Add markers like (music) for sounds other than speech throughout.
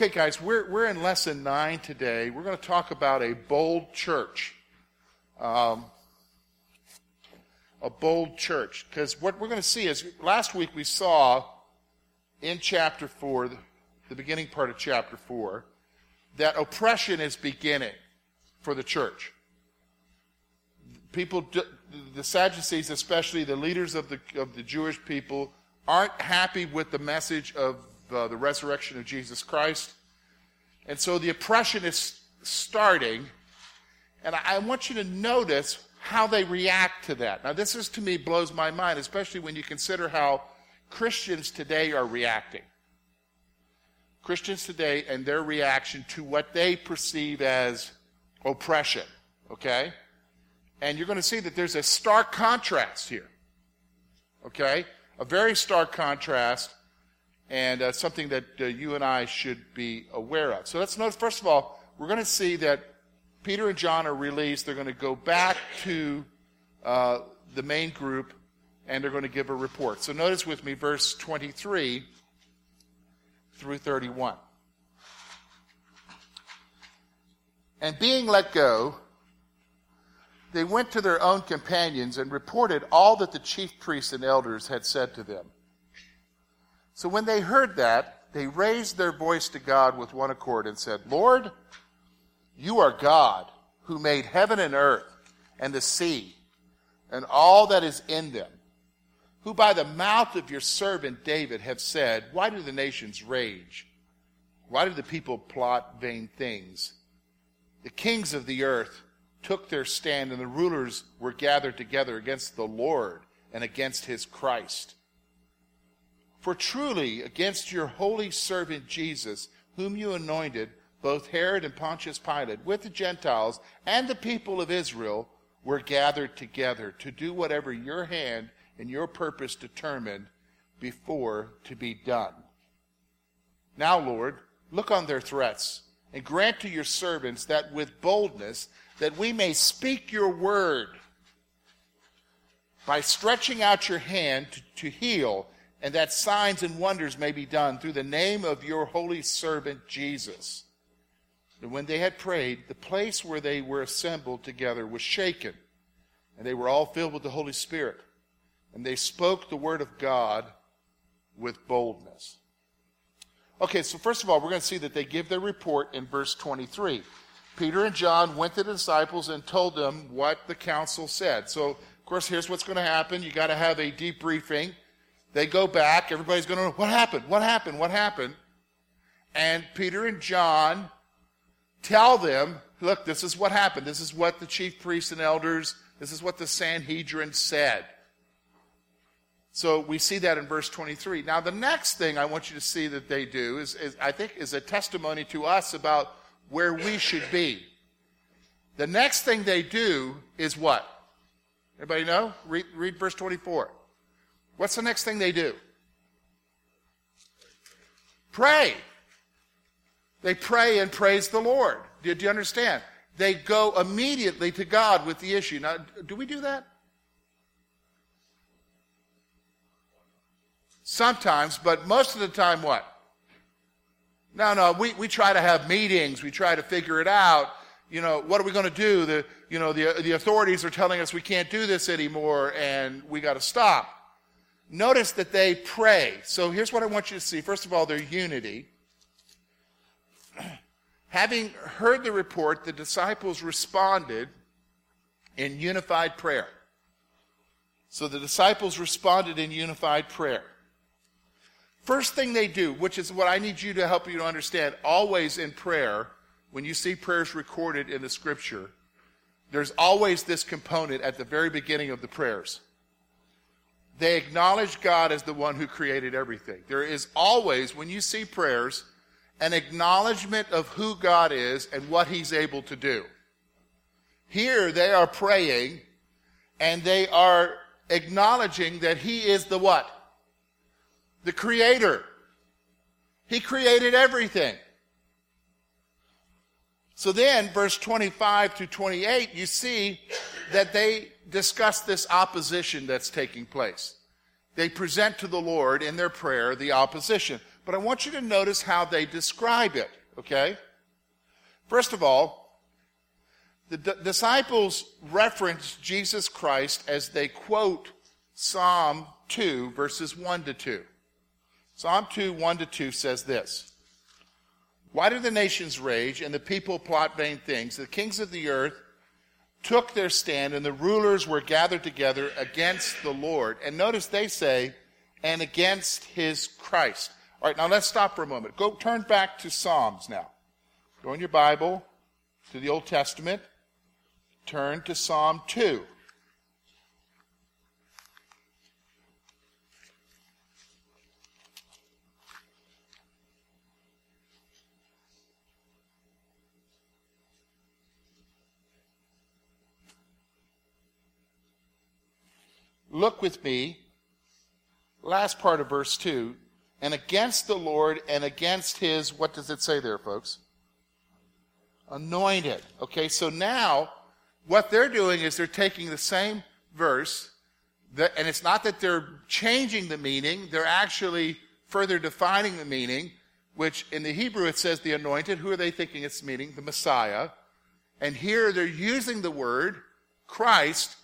Okay, guys, we're, we're in lesson nine today. We're going to talk about a bold church. Um, a bold church. Because what we're going to see is last week we saw in chapter 4, the beginning part of chapter 4, that oppression is beginning for the church. People, the Sadducees, especially the leaders of the, of the Jewish people, aren't happy with the message of uh, the resurrection of Jesus Christ. And so the oppression is starting. And I, want you to notice how they react to that. Now, this is to me blows my mind, especially when you consider how Christians today are reacting. Christians today and their reaction to what they perceive as oppression. Okay? And you're going to see that there's a stark contrast here. Okay? A very stark contrast and uh, something that uh, you and I should be aware of. So let's notice, first of all, we're going to see that Peter and John are released. They're going to go back to uh, the main group and they're going to give a report. So notice with me verse 23 through 31. And being let go, they went to their own companions and reported all that the chief priests and elders had said to them. So when they heard that, they raised their voice to God with one accord and said, Lord, you are God who made heaven and earth and the sea and all that is in them, who by the mouth of your servant David have said, Why do the nations rage? Why do the people plot vain things? The kings of the earth took their stand, and the rulers were gathered together against the Lord and against his Christ. For truly, against your holy servant Jesus, whom you anointed, both Herod and Pontius Pilate, with the Gentiles and the people of Israel, were gathered together to do whatever your hand and your purpose determined before to be done. Now, Lord, look on their threats and grant to your servants that with boldness that we may speak your word by stretching out your hand to, to heal and that signs and wonders may be done through the name of your holy servant Jesus. And when they had prayed, the place where they were assembled together was shaken, and they were all filled with the Holy Spirit. And they spoke the word of God with boldness. Okay, so first of all, we're going to see that they give their report in verse 23. Peter and John went to the disciples and told them what the council said. So, of course, here's what's going to happen. You got to have a debriefing. They go back. Everybody's going to know what happened? What happened? What happened? And Peter and John tell them, look, this is what happened. This is what the chief priests and elders, this is what the Sanhedrin said. So we see that in verse 23. Now, the next thing I want you to see that they do is, is I think, is a testimony to us about where we should be. The next thing they do is what? Everybody know? Read, read verse 24. What's the next thing they do? Pray. They pray and praise the Lord. Do, do you understand? They go immediately to God with the issue. Now, do we do that? Sometimes, but most of the time, what? No, no, we, we try to have meetings. We try to figure it out. You know, what are we going to do? The, you know, the, the authorities are telling us we can't do this anymore and we got to stop. Notice that they pray. So here's what I want you to see. First of all, their unity. (clears throat) Having heard the report, the disciples responded in unified prayer. So the disciples responded in unified prayer. First thing they do, which is what I need you to help you to understand, always in prayer, when you see prayers recorded in the scripture, there's always this component at the very beginning of the prayers. They acknowledge God as the one who created everything. There is always, when you see prayers, an acknowledgement of who God is and what He's able to do. Here they are praying and they are acknowledging that He is the what? The Creator. He created everything. So then, verse 25 to 28, you see that they discuss this opposition that's taking place. They present to the Lord in their prayer the opposition. but I want you to notice how they describe it, okay? First of all, the d- disciples reference Jesus Christ as they quote Psalm 2, verses 1 to 2. Psalm 2, 1 to 2 says this Why do the nations rage and the people plot vain things? The kings of the earth took their stand, and the rulers were gathered together against the Lord. And notice they say, and against his Christ. All right, now let's stop for a moment. Go turn back to Psalms now. Go in your Bible to the Old Testament. Turn to Psalm 2. Look with me, last part of verse 2, and against the Lord and against his, what does it say there, folks? Anointed. Okay, so now what they're doing is they're taking the same verse, that, and it's not that they're changing the meaning, they're actually further defining the meaning, which in the Hebrew it says the anointed. Who are they thinking it's meaning? The Messiah. And here they're using the word Christ,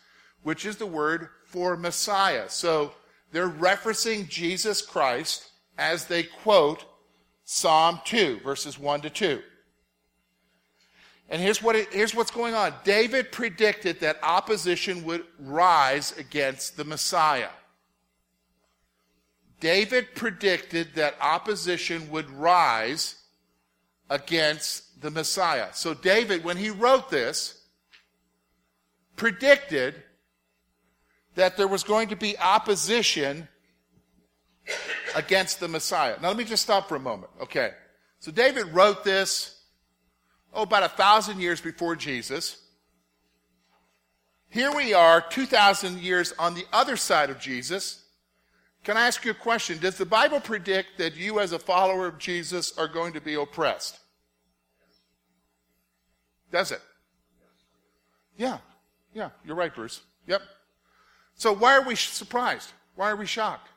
which is the word for Messiah. So they're referencing Jesus Christ as they quote Psalm 2, verses 1 to 2. And here's, what it, here's what's going on. David predicted that opposition would rise against the Messiah. David predicted that opposition would rise against the Messiah. So David, when he wrote this, predicted that there was going to be opposition against the Messiah. Now, let me just stop for a moment. Okay. So, David wrote this, oh, about a thousand years before Jesus. Here we are, 2,000 years on the other side of Jesus. Can I ask you a question? Does the Bible predict that you, as a follower of Jesus, are going to be oppressed? Does it? Yeah. Yeah, you're right, Bruce. Yep. So why are we surprised? Why are we shocked?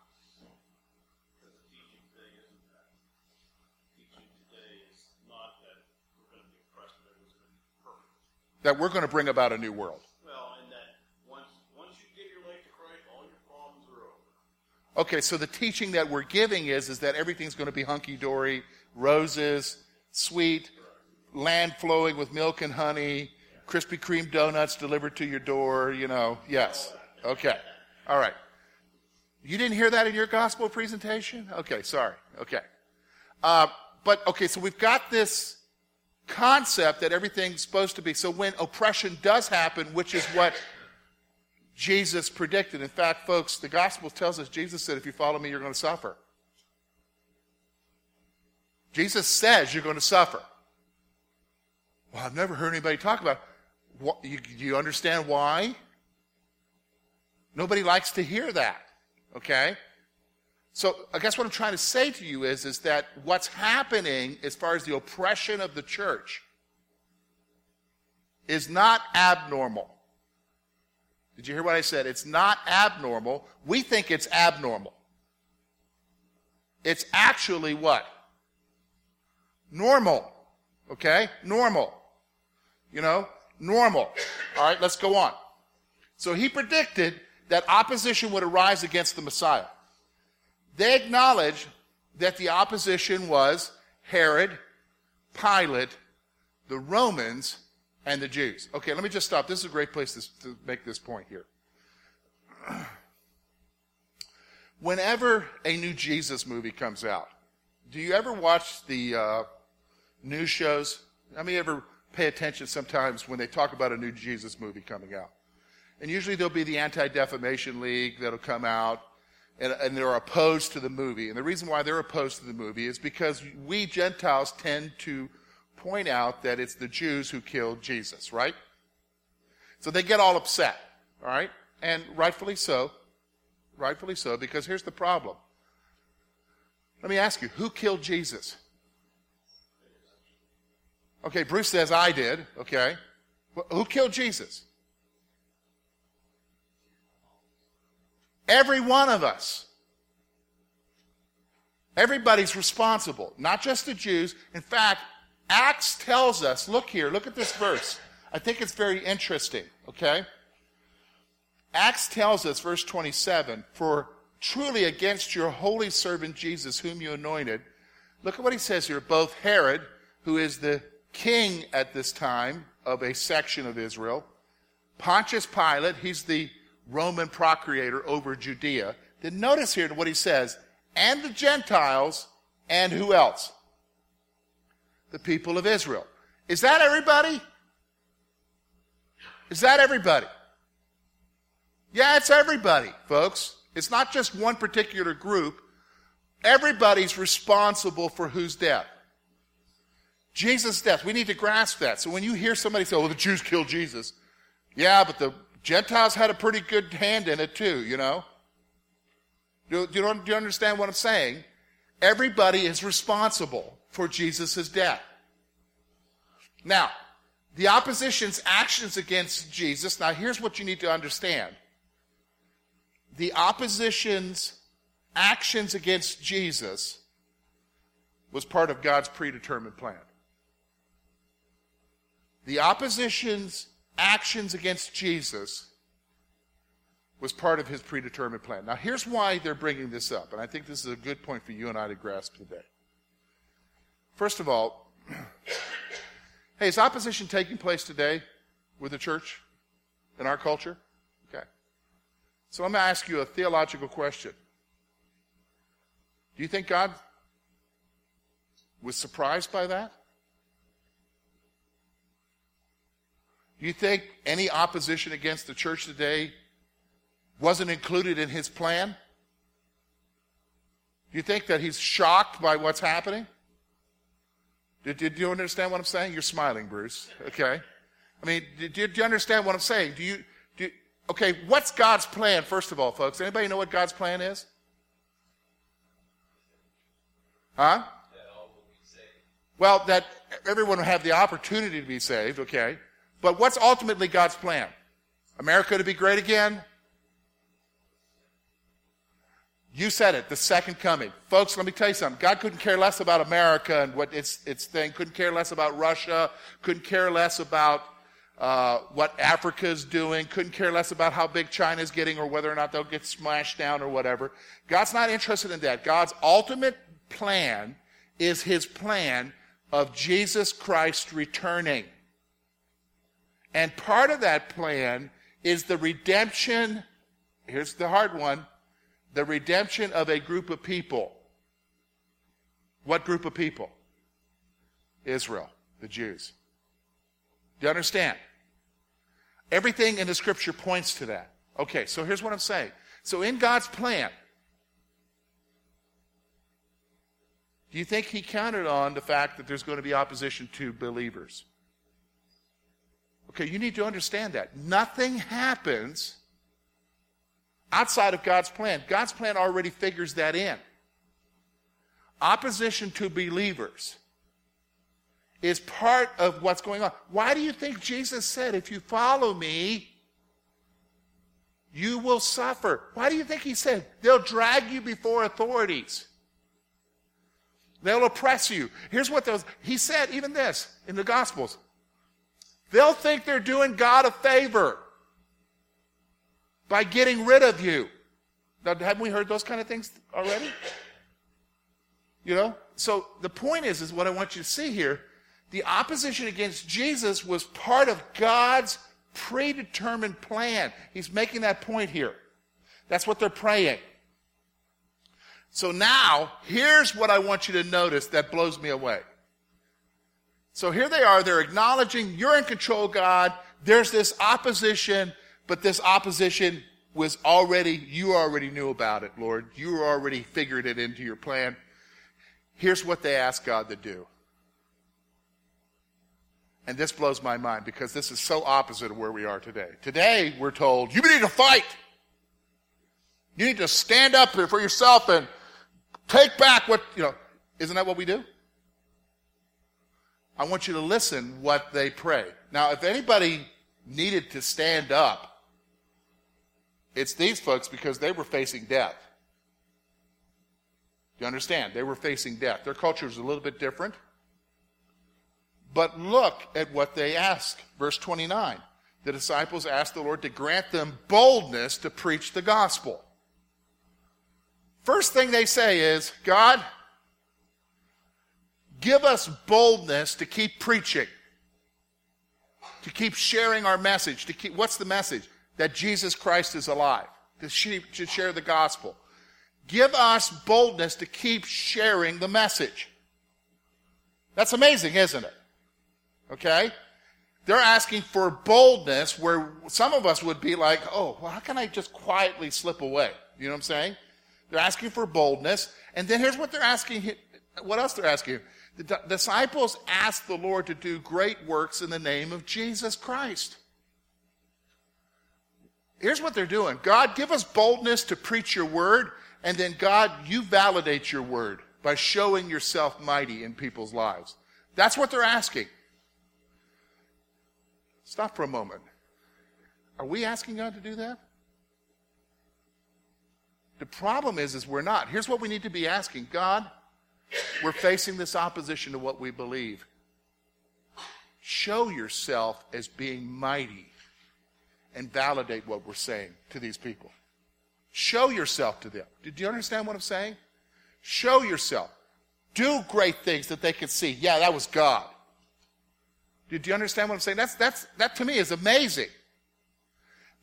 That we're going to bring about a new world. Well, and that once, once you your life to Christ, all your problems are over. Okay, so the teaching that we're giving is, is that everything's going to be hunky dory, roses, sweet, land flowing with milk and honey, Krispy Kreme donuts delivered to your door, you know, yes. Okay. All right. You didn't hear that in your gospel presentation? Okay, sorry. Okay. Uh, but, okay, so we've got this concept that everything's supposed to be. So when oppression does happen, which is what Jesus predicted. In fact, folks, the gospel tells us Jesus said, if you follow me, you're going to suffer. Jesus says you're going to suffer. Well, I've never heard anybody talk about it. Do you understand why? Nobody likes to hear that. Okay? So I guess what I'm trying to say to you is, is that what's happening as far as the oppression of the church is not abnormal. Did you hear what I said? It's not abnormal. We think it's abnormal. It's actually what? Normal. Okay? Normal. You know? Normal. All right, let's go on. So he predicted that opposition would arise against the Messiah. They acknowledge that the opposition was Herod, Pilate, the Romans, and the Jews. Okay, let me just stop. This is a great place to, to make this point here. (clears throat) Whenever a new Jesus movie comes out, do you ever watch the uh, news shows? I mean, ever pay attention sometimes when they talk about a new Jesus movie coming out? And usually there'll be the Anti Defamation League that'll come out, and, and they're opposed to the movie. And the reason why they're opposed to the movie is because we Gentiles tend to point out that it's the Jews who killed Jesus, right? So they get all upset, all right? And rightfully so. Rightfully so, because here's the problem. Let me ask you, who killed Jesus? Okay, Bruce says I did, okay. Well, who killed Jesus? Every one of us. Everybody's responsible, not just the Jews. In fact, Acts tells us, look here, look at this verse. I think it's very interesting, okay? Acts tells us, verse 27, for truly against your holy servant Jesus, whom you anointed. Look at what he says here. Both Herod, who is the king at this time of a section of Israel, Pontius Pilate, he's the Roman procurator over Judea. Then notice here what he says, and the Gentiles, and who else? The people of Israel. Is that everybody? Is that everybody? Yeah, it's everybody, folks. It's not just one particular group. Everybody's responsible for whose death? Jesus' death. We need to grasp that. So when you hear somebody say, well, the Jews killed Jesus. Yeah, but the Gentiles had a pretty good hand in it too, you know? Do, do, you, do you understand what I'm saying? Everybody is responsible for Jesus' death. Now, the opposition's actions against Jesus, now here's what you need to understand. The opposition's actions against Jesus was part of God's predetermined plan. The opposition's actions against Jesus was part of his predetermined plan. Now, here's why they're bringing this up, and I think this is a good point for you and I to grasp today. First of all, (clears throat) hey, is opposition taking place today with the church in our culture? Okay. So I'm going to ask you a theological question. Do you think God was surprised by that? Do you think any opposition against the church today wasn't included in his plan? Do you think that he's shocked by what's happening? Did, did you understand what I'm saying? You're smiling, Bruce. Okay. I mean, do, do you understand what I'm saying? Do you, do, okay, what's God's plan, first of all, folks? Anybody know what God's plan is? Huh? Well, that everyone will have the opportunity to be saved, okay? But what's ultimately God's plan? America to be great again? You said it, the second coming. Folks, let me tell you something. God couldn't care less about America and what its, its thing, couldn't care less about Russia, couldn't care less about uh, what Africa's doing, couldn't care less about how big China's getting or whether or not they'll get smashed down or whatever. God's not interested in that. God's ultimate plan is his plan of Jesus Christ returning. And part of that plan is the redemption, here's the hard one, the redemption of a group of people. What group of people? Israel, the Jews. Do you understand? Everything in the scripture points to that. Okay, so here's what I'm saying. So in God's plan, do you think he counted on the fact that there's going to be opposition to believers? Okay, you need to understand that. Nothing happens outside of God's plan. God's plan already figures that in. Opposition to believers is part of what's going on. Why do you think Jesus said, if you follow me, you will suffer? Why do you think he said, they'll drag you before authorities? They'll oppress you. Here's what those, he said, even this in the Gospels. They'll think they're doing God a favor by getting rid of you. Now, haven't we heard those kind of things already? You know? So the point is, is what I want you to see here. The opposition against Jesus was part of God's predetermined plan. He's making that point here. That's what they're praying. So now, here's what I want you to notice that blows me away. So here they are, they're acknowledging you're in control, God. There's this opposition, but this opposition was already, you already knew about it, Lord. You already figured it into your plan. Here's what they ask God to do. And this blows my mind because this is so opposite of where we are today. Today, we're told, you need to fight. You need to stand up for yourself and take back what, you know, isn't that what we do? I want you to listen what they pray. Now, if anybody needed to stand up, it's these folks because they were facing death. Do you understand? They were facing death. Their culture was a little bit different. But look at what they ask. Verse 29. The disciples asked the Lord to grant them boldness to preach the gospel. First thing they say is, God, give us boldness to keep preaching, to keep sharing our message. To keep, what's the message? That Jesus Christ is alive, to, to share the gospel. Give us boldness to keep sharing the message. That's amazing, isn't it? Okay? They're asking for boldness where some of us would be like, oh, well, how can I just quietly slip away? You know what I'm saying? They're asking for boldness. And then here's what they're asking. What else they're asking? The disciples asked the Lord to do great works in the name of Jesus Christ. Here's what they're doing God, give us boldness to preach your word. And then, God, you validate your word by showing yourself mighty in people's lives. That's what they're asking. Stop for a moment. Are we asking God to do that? The problem is, is we're not. Here's what we need to be asking God, we're facing this opposition to what we believe. Show yourself as being mighty and validate what we're saying to these people. Show yourself to them. Did you understand what I'm saying? Show yourself. Do great things that they can see. Yeah, that was God. Did you understand what I'm saying? That's, that's, that to me is amazing.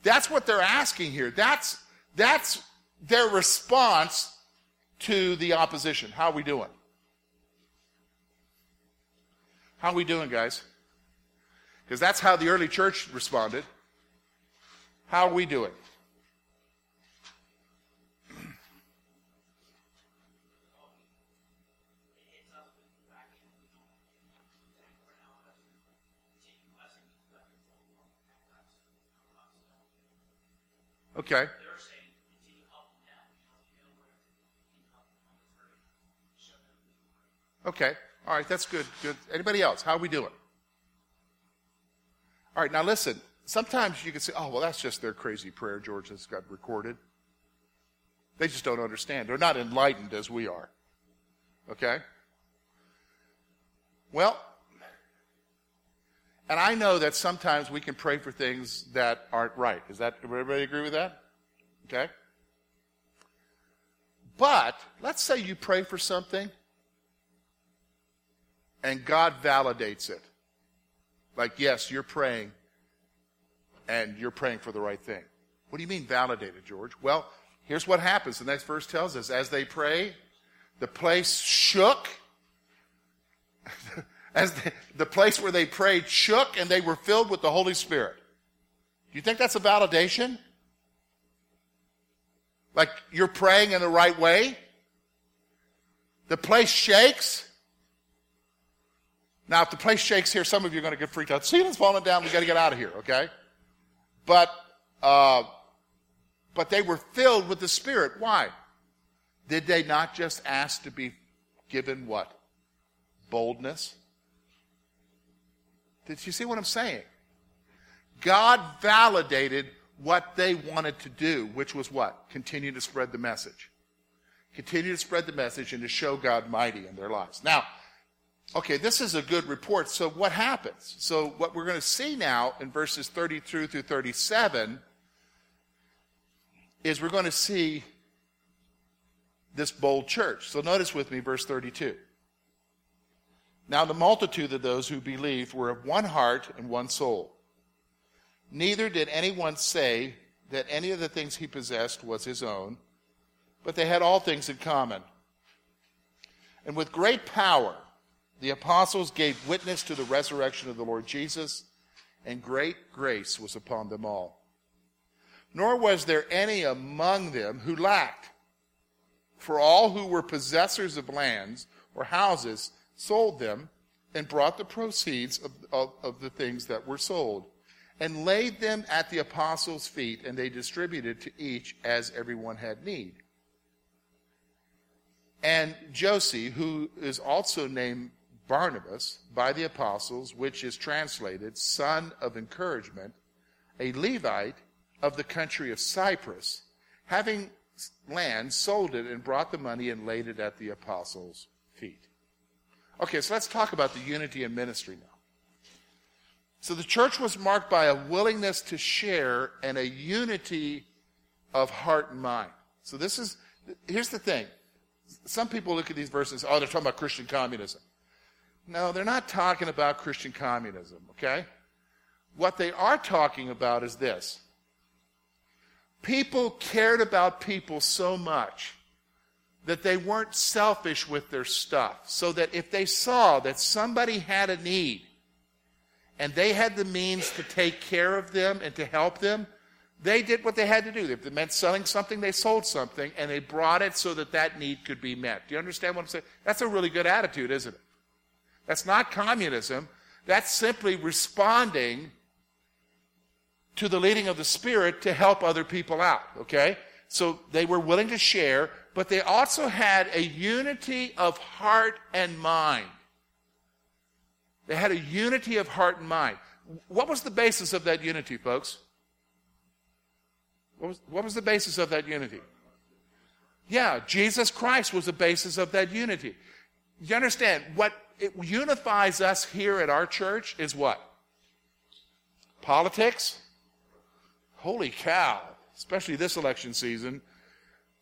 That's what they're asking here. That's, that's their response to the opposition. How are we doing? How are we doing, guys? Because that's how the early church responded. How are we doing? Okay. Okay. All right, that's good. Good. Anybody else? How are we doing? All right, now listen. Sometimes you can say, oh, well, that's just their crazy prayer, George, that's got recorded. They just don't understand. They're not enlightened as we are. Okay? Well, and I know that sometimes we can pray for things that aren't right. Is that, everybody agree with that? Okay? But, let's say you pray for something and God validates it. Like, yes, you're praying, and you're praying for the right thing. What do you mean validated, George? Well, here's what happens. The next verse tells us as they pray, the place shook. (laughs) as the, the place where they prayed shook, and they were filled with the Holy Spirit. Do you think that's a validation? Like you're praying in the right way? The place shakes. Now, if the place shakes here, some of you are going to get freaked out. Ceiling's falling down. We've got to get out of here, okay? But, uh, but they were filled with the Spirit. Why? Did they not just ask to be given what? Boldness? Did you see what I'm saying? God validated what they wanted to do, which was what? Continue to spread the message. Continue to spread the message and to show God mighty in their lives. Now, Okay, this is a good report. So what happens? So what we're going to see now in verses 32 through 37 is we're going to see this bold church. So notice with me verse 32. Now the multitude of those who believed were of one heart and one soul. Neither did anyone say that any of the things he possessed was his own, but they had all things in common. And with great power, the apostles gave witness to the resurrection of the Lord Jesus, and great grace was upon them all. Nor was there any among them who lacked. For all who were possessors of lands or houses sold them and brought the proceeds of, of, of, the things that were sold and laid them at the apostles' feet, and they distributed to each as everyone had need. And Joses, who is also named Barnabas by the apostles, which is translated son of encouragement, a Levite of the country of Cyprus, having land, sold it, and brought the money and laid it at the apostles' feet. Okay, so let's talk about the unity in ministry now. So the church was marked by a willingness to share and a unity of heart and mind. So this is, here's the thing. Some people look at these verses, oh, they're talking about Christian communism. No, they're not talking about Christian communism, okay? What they are talking about is this. People cared about people so much that they weren't selfish with their stuff. So that if they saw that somebody had a need and they had the means to take care of them and to help them, they did what they had to do. If it meant selling something, they sold something and they brought it so that that need could be met. Do you understand what I'm saying? That's a really good attitude, isn't it? That's not communism. That's simply responding to the leading of the Spirit to help other people out, okay? So they were willing to share, but they also had a unity of heart and mind. They had a unity of heart and mind. What was the basis of that unity, folks? What was, what was the basis of that unity? Yeah, Jesus Christ was the basis of that unity. You understand? What unifies us here at our church is what? Politics? Holy cow, especially this election season.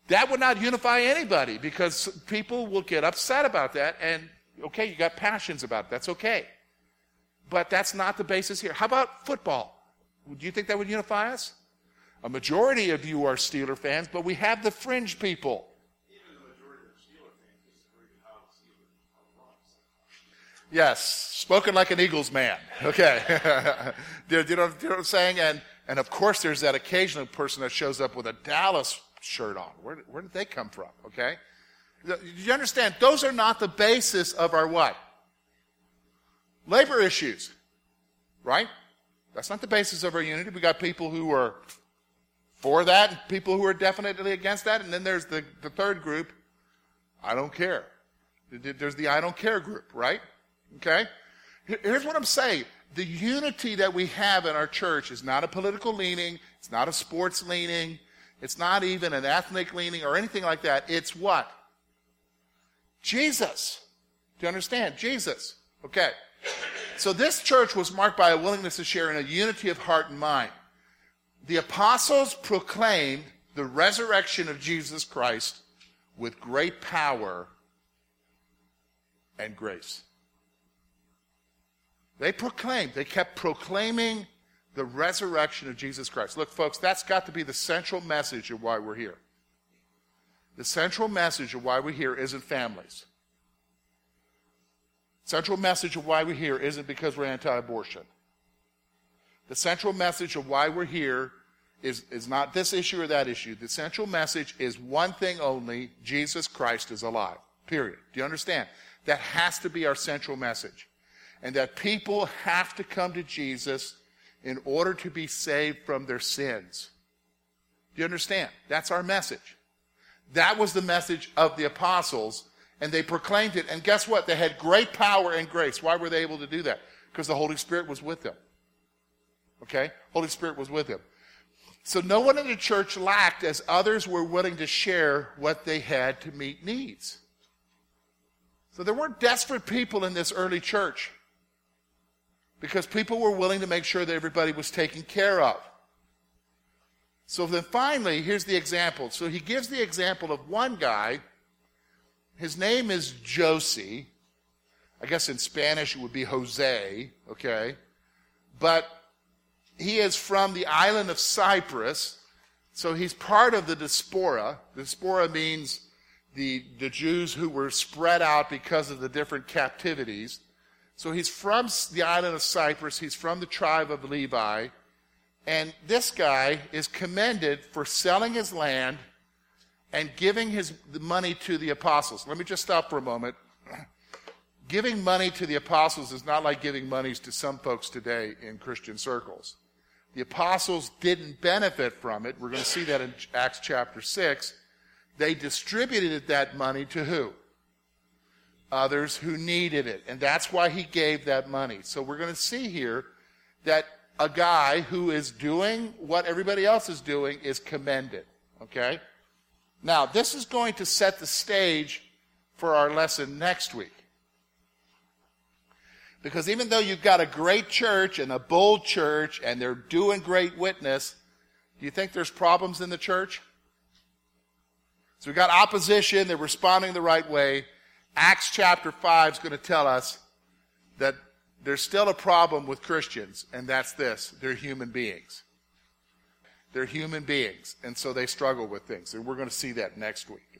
That would not unify anybody because people will get upset about that. And okay, you got passions about it. That's okay. But that's not the basis here. How about football? Do you think that would unify us? A majority of you are Steeler fans, but we have the fringe people. Yes, spoken like an Eagles man. Okay. (laughs) do, you know, do you know what I'm saying? And, and of course, there's that occasional person that shows up with a Dallas shirt on. Where, where did they come from? Okay? Do you understand? Those are not the basis of our what? Labor issues. Right? That's not the basis of our unity. We got people who are for that and people who are definitely against that. And then there's the, the third group. I don't care. There's the I don't care group, right? Okay? Here's what I'm saying. The unity that we have in our church is not a political leaning. It's not a sports leaning. It's not even an ethnic leaning or anything like that. It's what? Jesus. Do you understand? Jesus. Okay. So this church was marked by a willingness to share in a unity of heart and mind. The apostles proclaimed the resurrection of Jesus Christ with great power and grace. They proclaimed, they kept proclaiming the resurrection of Jesus Christ. Look, folks, that's got to be the central message of why we're here. The central message of why we're here isn't families. Central message of why we're here isn't because we're anti-abortion. The central message of why we're here is, is not this issue or that issue. The central message is one thing only Jesus Christ is alive. Period. Do you understand? That has to be our central message and that people have to come to Jesus in order to be saved from their sins. Do you understand? That's our message. That was the message of the apostles, and they proclaimed it. And guess what? They had great power and grace. Why were they able to do that? Because the Holy Spirit was with them. Okay? Holy Spirit was with them. So no one in the church lacked as others were willing to share what they had to meet needs. So there weren't desperate people in this early church because people were willing to make sure that everybody was taken care of. So then finally, here's the example. So he gives the example of one guy. His name is Josie. I guess in Spanish it would be Jose, okay? But he is from the island of Cyprus. So he's part of the diaspora. Diaspora means the, the Jews who were spread out because of the different captivities. So he's from the island of Cyprus. He's from the tribe of Levi. And this guy is commended for selling his land and giving his money to the apostles. Let me just stop for a moment. (clears throat) giving money to the apostles is not like giving monies to some folks today in Christian circles. The apostles didn't benefit from it. We're going to see that in Acts chapter 6. They distributed that money to who? Others who needed it. And that's why he gave that money. So we're going to see here that a guy who is doing what everybody else is doing is commended. Okay? Now, this is going to set the stage for our lesson next week. Because even though you've got a great church and a bold church and they're doing great witness, do you think there's problems in the church? So we've got opposition, they're responding the right way. Acts chapter 5 is going to tell us that there's still a problem with Christians, and that's this they're human beings. They're human beings, and so they struggle with things. And we're going to see that next week.